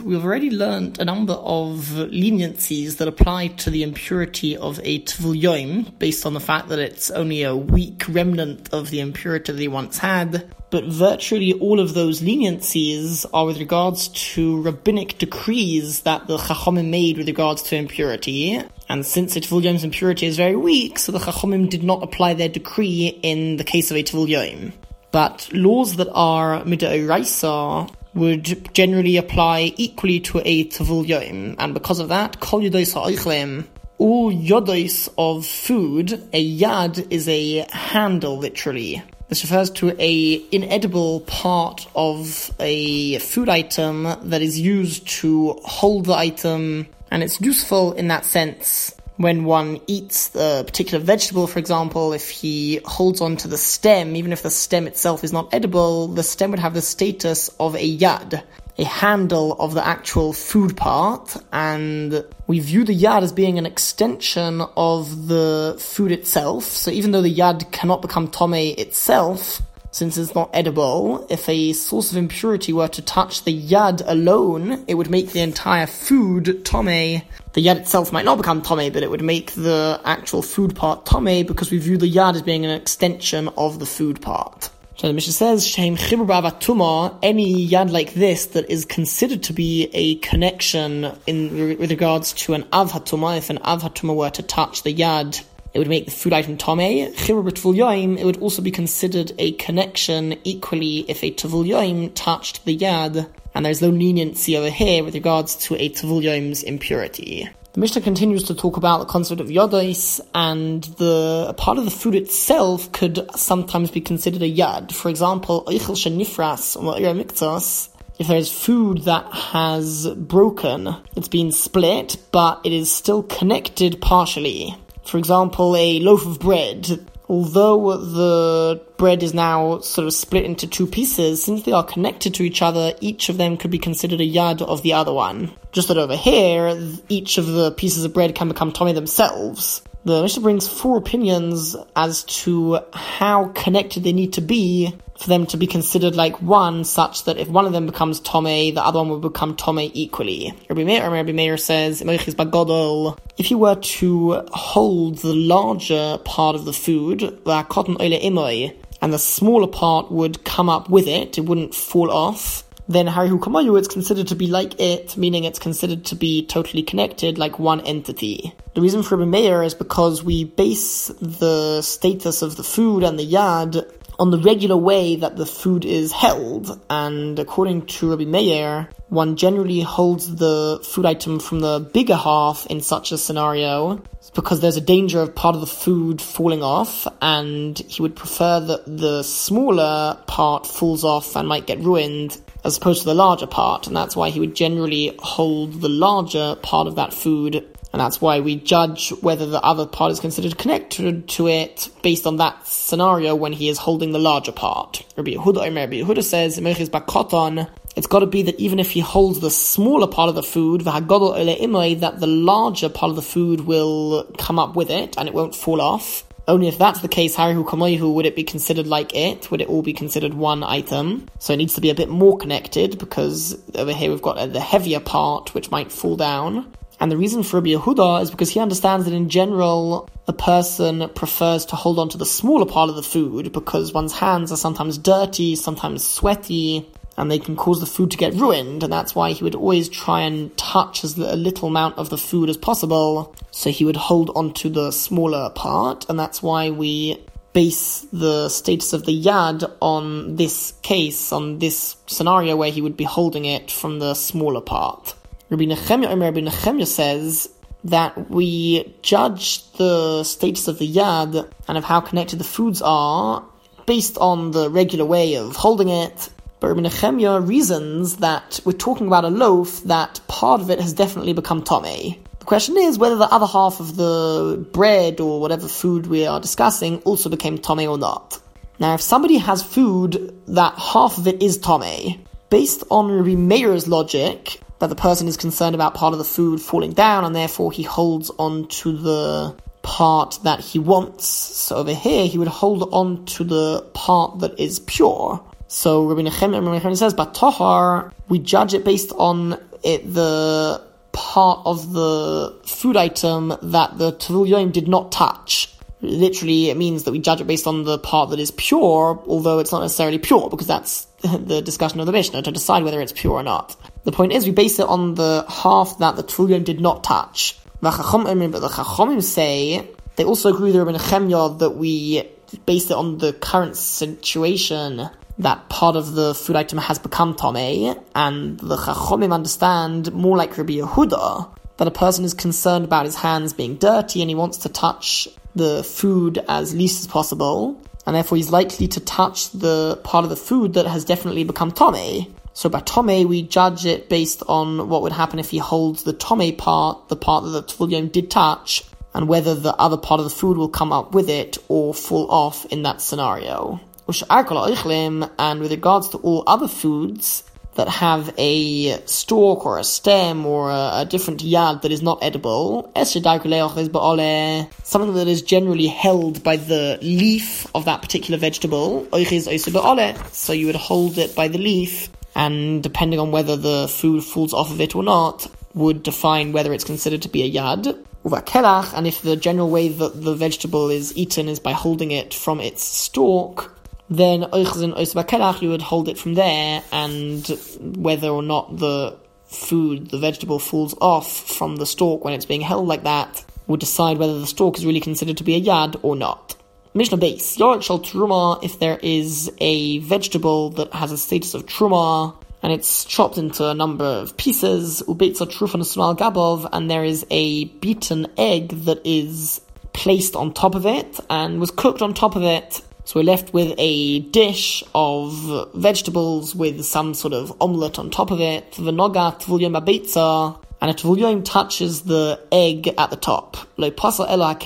We've already learned a number of leniencies that apply to the impurity of a Tvul based on the fact that it's only a weak remnant of the impurity they once had. But virtually all of those leniencies are with regards to rabbinic decrees that the Chachomim made with regards to impurity. And since a Tvul impurity is very weak, so the Chachomim did not apply their decree in the case of a Tvul but laws that are midoraisa would generally apply equally to a tavul yom, and because of that, kol yodos ha'oichlem, all yodos of food, a yad is a handle, literally. This refers to a inedible part of a food item that is used to hold the item, and it's useful in that sense when one eats a particular vegetable, for example, if he holds on to the stem, even if the stem itself is not edible, the stem would have the status of a yad, a handle of the actual food part, and we view the yad as being an extension of the food itself. So even though the yad cannot become tome itself, since it's not edible, if a source of impurity were to touch the yad alone, it would make the entire food tome. The yad itself might not become tome, but it would make the actual food part tome because we view the yad as being an extension of the food part. So the Mishnah says, Shehem Tuma, any yad like this that is considered to be a connection in with regards to an av hatuma, if an av hatuma were to touch the yad, it would make the food item tomei. Chibur it would also be considered a connection equally if a tavul touched the yad, and there's no leniency over here with regards to a tavul yoim's impurity. The Mishnah continues to talk about the concept of yodais, and the part of the food itself could sometimes be considered a yad. For example, shenifras or if there's food that has broken, it's been split, but it is still connected partially. For example, a loaf of bread. Although the bread is now sort of split into two pieces, since they are connected to each other, each of them could be considered a yad of the other one. Just that over here, each of the pieces of bread can become tomei themselves. The Mishnah brings four opinions as to how connected they need to be for them to be considered like one, such that if one of them becomes Tome, the other one will become Tome equally. Rabbi Meir, Rabbi Meir says, if you were to hold the larger part of the food, the cotton oile and the smaller part would come up with it, it wouldn't fall off, then Harihu Kamayu, it's considered to be like it, meaning it's considered to be totally connected, like one entity. The reason for Rabbi Meir is because we base the status of the food and the yad on the regular way that the food is held, and according to Rabbi Meir, one generally holds the food item from the bigger half in such a scenario because there's a danger of part of the food falling off, and he would prefer that the smaller part falls off and might get ruined as opposed to the larger part, and that's why he would generally hold the larger part of that food and that's why we judge whether the other part is considered connected to it based on that scenario when he is holding the larger part. Rabbi Yehuda, Rabbi Yehuda says, it's got to be that even if he holds the smaller part of the food, that the larger part of the food will come up with it and it won't fall off. Only if that's the case, Harihu Kamoihu, would it be considered like it? Would it all be considered one item? So it needs to be a bit more connected because over here we've got the heavier part which might fall down. And the reason for Rabbi Yehuda is because he understands that in general, a person prefers to hold on to the smaller part of the food because one's hands are sometimes dirty, sometimes sweaty, and they can cause the food to get ruined. And that's why he would always try and touch as a little amount of the food as possible. So he would hold onto the smaller part, and that's why we base the status of the yad on this case, on this scenario where he would be holding it from the smaller part. Rabbi Nechemia, Rabbi Nechemia says that we judge the status of the yad and of how connected the foods are based on the regular way of holding it. But Rabbi Nechemia reasons that we're talking about a loaf that part of it has definitely become tame. The question is whether the other half of the bread or whatever food we are discussing also became tame or not. Now, if somebody has food that half of it is tame, based on Rabbi Meir's logic, that the person is concerned about part of the food falling down and therefore he holds on to the part that he wants. So over here, he would hold on to the part that is pure. So Rabbi Nechemia says, but Tohar, we judge it based on it, the part of the food item that the Tvul did not touch. Literally, it means that we judge it based on the part that is pure, although it's not necessarily pure, because that's the discussion of the Mishnah, to decide whether it's pure or not. The point is, we base it on the half that the Tvul did not touch. But the Chachomim say, they also agree with Rabbi Nechemia that we base it on the current situation that part of the food item has become Tomei, and the Chachomim understand more like Rabbi Yehuda, that a person is concerned about his hands being dirty and he wants to touch the food as least as possible, and therefore he's likely to touch the part of the food that has definitely become Tomei. So by Tomei, we judge it based on what would happen if he holds the Tomei part, the part that the Tvulyom did touch, and whether the other part of the food will come up with it or fall off in that scenario. And with regards to all other foods that have a stalk or a stem or a, a different yad that is not edible, something that is generally held by the leaf of that particular vegetable, so you would hold it by the leaf, and depending on whether the food falls off of it or not, would define whether it's considered to be a yad. And if the general way that the vegetable is eaten is by holding it from its stalk, then you would hold it from there, and whether or not the food, the vegetable, falls off from the stalk when it's being held like that, would decide whether the stalk is really considered to be a yad or not. Mishnah Beis, Yorik shal truma, if there is a vegetable that has a status of truma, and it's chopped into a number of pieces, ubetza trufan sunal gabov, and there is a beaten egg that is placed on top of it, and was cooked on top of it, so we're left with a dish of vegetables with some sort of omelette on top of it. V'noga tvulyom abetza, and a tvulyom touches the egg at the top. Ela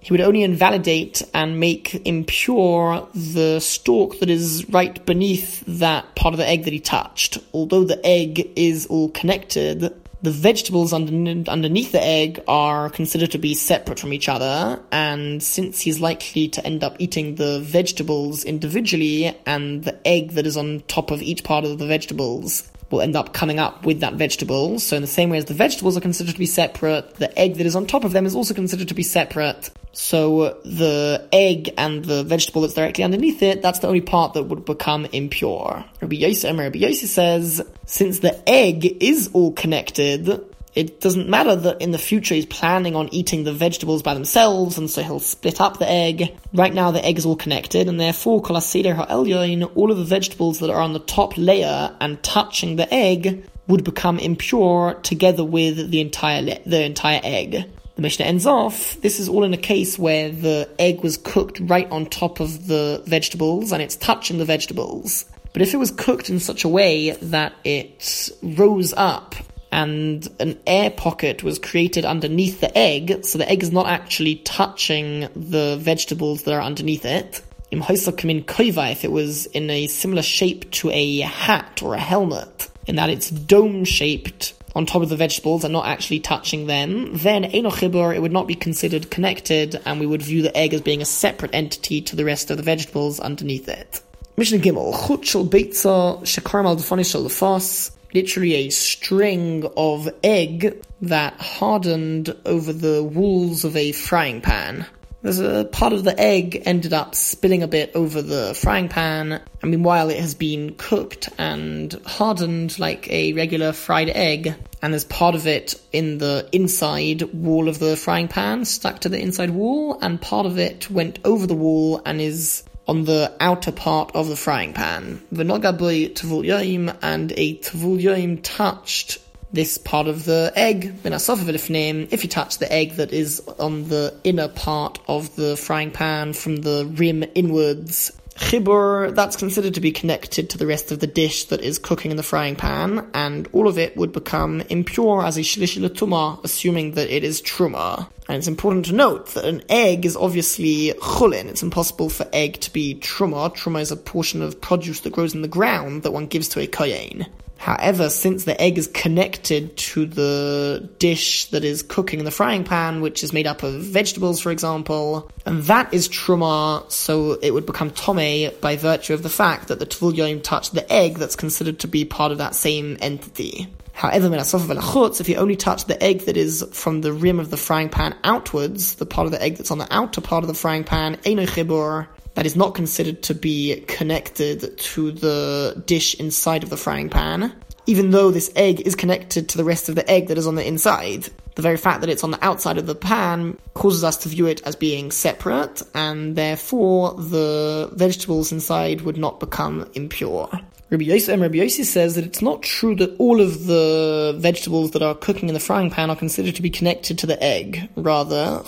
he would only invalidate and make impure the stalk that is right beneath that part of the egg that he touched. Although the egg is all connected, the vegetables underneath the egg are considered to be separate from each other, and since he's likely to end up eating the vegetables individually, and the egg that is on top of each part of the vegetables will end up coming up with that vegetable. So in the same way as the vegetables are considered to be separate, the egg that is on top of them is also considered to be separate. So the egg and the vegetable that's directly underneath it, that's the only part that would become impure. Rabbi Yosef, Rabbi Yosef says, since the egg is all connected, it doesn't matter that in the future he's planning on eating the vegetables by themselves, and so he'll split up the egg. Right now the egg is all connected, and therefore all of the vegetables that are on the top layer and touching the egg would become impure together with the entire le- the entire egg. The Mishnah ends off. This is all in a case where the egg was cooked right on top of the vegetables and it's touching the vegetables. But if it was cooked in such a way that it rose up and an air pocket was created underneath the egg, so the egg is not actually touching the vegetables that are underneath it. If it was in a similar shape to a hat or a helmet, in that it's dome shaped on top of the vegetables and not actually touching them, then Enochibur, it would not be considered connected, and we would view the egg as being a separate entity to the rest of the vegetables underneath it. Mishnah Gimel, Chut Beitza Shekarmal Defani Shel Lefas, literally a string of egg that hardened over the walls of a frying pan. There's a part of the egg ended up spilling a bit over the frying pan. I mean, while it has been cooked and hardened like a regular fried egg, and there's part of it in the inside wall of the frying pan, stuck to the inside wall, and part of it went over the wall and is on the outer part of the frying pan. V'nogaboy tvul yoim, and a tvul touched this part of the egg, if you touch the egg that is on the inner part of the frying pan from the rim inwards, chibur, that's considered to be connected to the rest of the dish that is cooking in the frying pan, and all of it would become impure as a shlish tuma, assuming that it is truma. And it's important to note that an egg is obviously chulin. It's impossible for egg to be truma. Truma is a portion of produce that grows in the ground that one gives to a kohen. However, since the egg is connected to the dish that is cooking in the frying pan, which is made up of vegetables, for example, and that is truma, so it would become tome by virtue of the fact that the tvul touched the egg that's considered to be part of that same entity. However, if you only touch the egg that is from the rim of the frying pan outwards, the part of the egg that's on the outer part of the frying pan, that is not considered to be connected to the dish inside of the frying pan, even though this egg is connected to the rest of the egg that is on the inside. The very fact that it's on the outside of the pan causes us to view it as being separate, and therefore the vegetables inside would not become impure. Rabbi Yossi, Rabbi Yossi says that it's not true that all of the vegetables that are cooking in the frying pan are considered to be connected to the egg. Rather,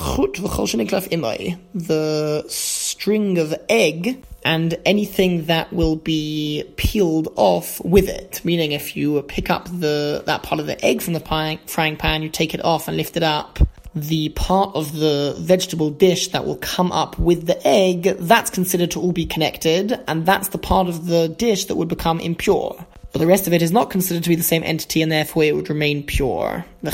the string of egg and anything that will be peeled off with it. Meaning, if you pick up the that part of the egg from the frying pan, you take it off and lift it up the part of the vegetable dish that will come up with the egg, that's considered to all be connected, and that's the part of the dish that would become impure. But the rest of it is not considered to be the same entity, and therefore it would remain pure. The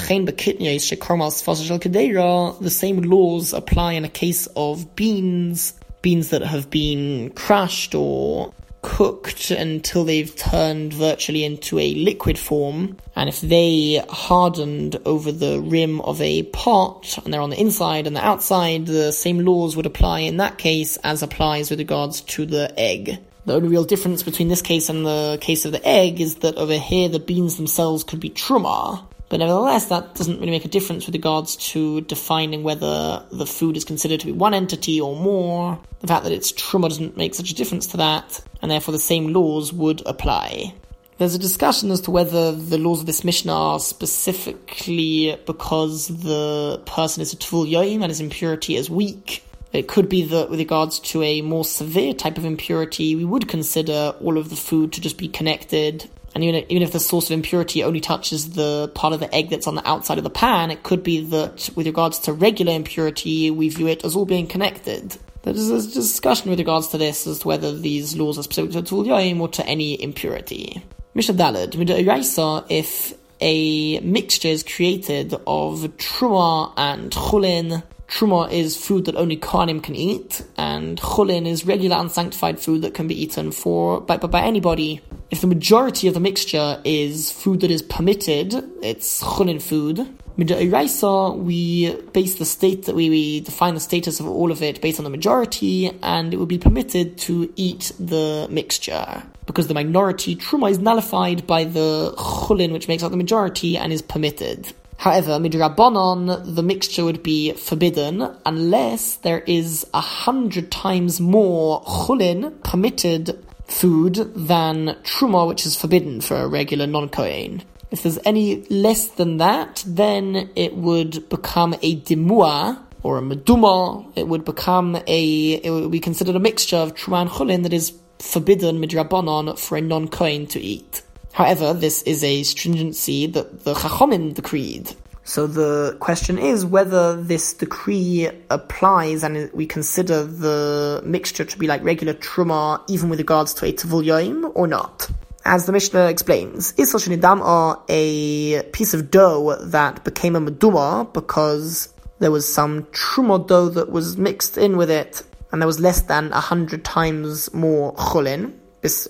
same laws apply in a case of beans, beans that have been crushed or cooked until they've turned virtually into a liquid form, and if they hardened over the rim of a pot and they're on the inside and the outside, the same laws would apply in that case as applies with regards to the egg. The only real difference between this case and the case of the egg is that over here the beans themselves could be truma, but nevertheless, that doesn't really make a difference with regards to defining whether the food is considered to be one entity or more. The fact that it's truma doesn't make such a difference to that, and therefore the same laws would apply. There's a discussion as to whether the laws of this Mishnah are specifically because the person is a tvul yoim and his impurity is weak. It could be that with regards to a more severe type of impurity, we would consider all of the food to just be connected and even, even if the source of impurity only touches the part of the egg that's on the outside of the pan, it could be that with regards to regular impurity, we view it as all being connected. There's a discussion with regards to this as to whether these laws are specific to Tulyoim or to any impurity. Mishnah Dalad, if a mixture is created of truma and chulin, Truma is food that only Kohanim can eat, and Chulin is regular unsanctified food that can be eaten for by, by anybody. If the majority of the mixture is food that is permitted, it's Chulin food. Mid'iraisa, we base the state that we, we define the status of all of it based on the majority, and it would be permitted to eat the mixture because the minority truma is nullified by the chulin, which makes up the majority, and is permitted. However, midrabanon, the mixture would be forbidden unless there is a hundred times more chulin permitted food than truma, which is forbidden for a regular non-kohen. If there's any less than that, then it would become a dimua or a meduma. It would become a, it would be considered a mixture of truma and chulin that is forbidden midrabanon for a non-kohen to eat. However, this is a stringency that the Chachomim decreed. So the question is whether this decree applies and we consider the mixture to be like regular truma even with regards to a tavul or not. As the Mishnah explains, Isel Shinidam a piece of dough that became a meduma because there was some truma dough that was mixed in with it and there was less than a hundred times more chulin if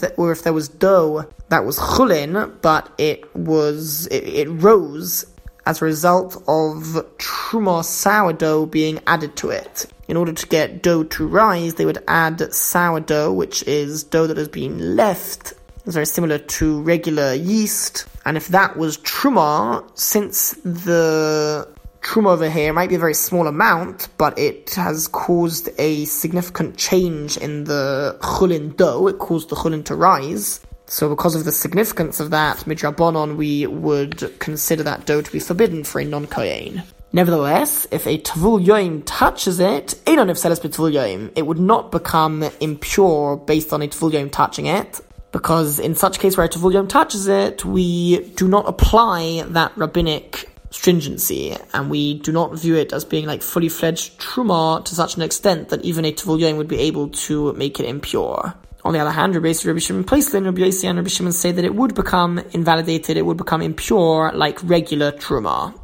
there, or if there was dough that was chulin, but it was it, it rose as a result of truma sourdough being added to it. In order to get dough to rise, they would add sourdough, which is dough that has been left. It's very similar to regular yeast. And if that was truma, since the truma over here might be a very small amount, but it has caused a significant change in the chulin dough. It caused the chulin to rise. So because of the significance of that, midrabanon, we would consider that dough to be forbidden for a non-kohen. Nevertheless, if a tavul yoim touches it, if yoim, it would not become impure based on a tavul yoim touching it, because in such case where a tavul yoim touches it, we do not apply that rabbinic stringency, and we do not view it as being like fully fledged truma to such an extent that even a tvul would be able to make it impure. On the other hand, Rabbi Rabbi Shimon Plaislin, Rabbi Yossi and Rabbi Shimon say that it would become invalidated, it would become impure like regular truma.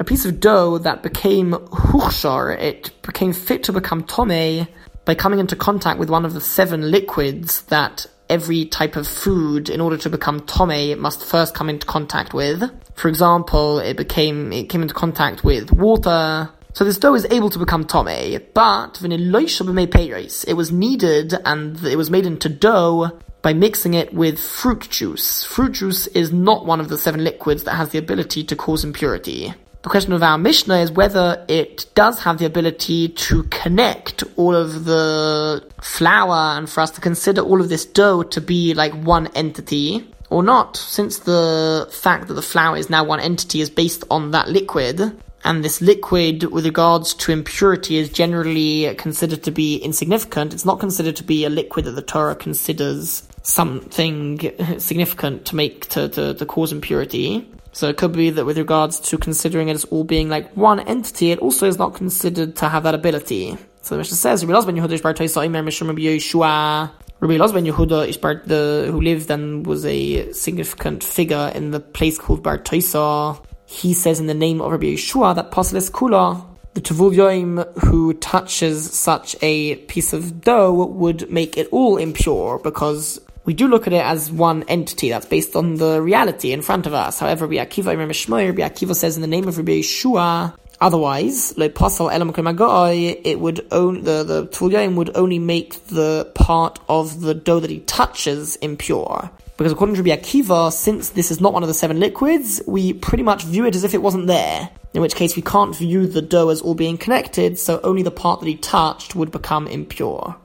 A piece of dough that became huchshar, it became fit to become tome by coming into contact with one of the seven liquids that every type of food, in order to become tome, must first come into contact with. For example, it became it came into contact with water, so this dough is able to become tome, but it was kneaded and it was made into dough by mixing it with fruit juice. Fruit juice is not one of the seven liquids that has the ability to cause impurity. The question of our Mishnah is whether it does have the ability to connect all of the flour and for us to consider all of this dough to be like one entity or not, since the fact that the flour is now one entity is based on that liquid, and this liquid with regards to impurity is generally considered to be insignificant, it's not considered to be a liquid that the Torah considers something significant to make to, to, to cause impurity. So it could be that with regards to considering it as all being like one entity, it also is not considered to have that ability. So the Mishnah says, Rabbi Lozben Yehuda Mishra Rabbi Yeshua. Rabbi Lozben Yehuda Ishbar, the, who lived and was a significant figure in the place called Bar Toisa, he says in the name of Rabbi Yeshua that Pasilis Kula, the Tavul Yoim who touches such a piece of dough would make it all impure because we do look at it as one entity that's based on the reality in front of us. However, Rabbi Akiva, Rabbi Shmoyer, Rabbi Akiva says in the name of Rabbi Yeshua, otherwise, it would own the the Tavul would only make the part of the dough that he touches impure. Because according to Rabbi Akiva, since this is not one of the seven liquids, we pretty much view it as if it wasn't there. In which case we can't view the dough as all being connected, so only the part that he touched would become impure.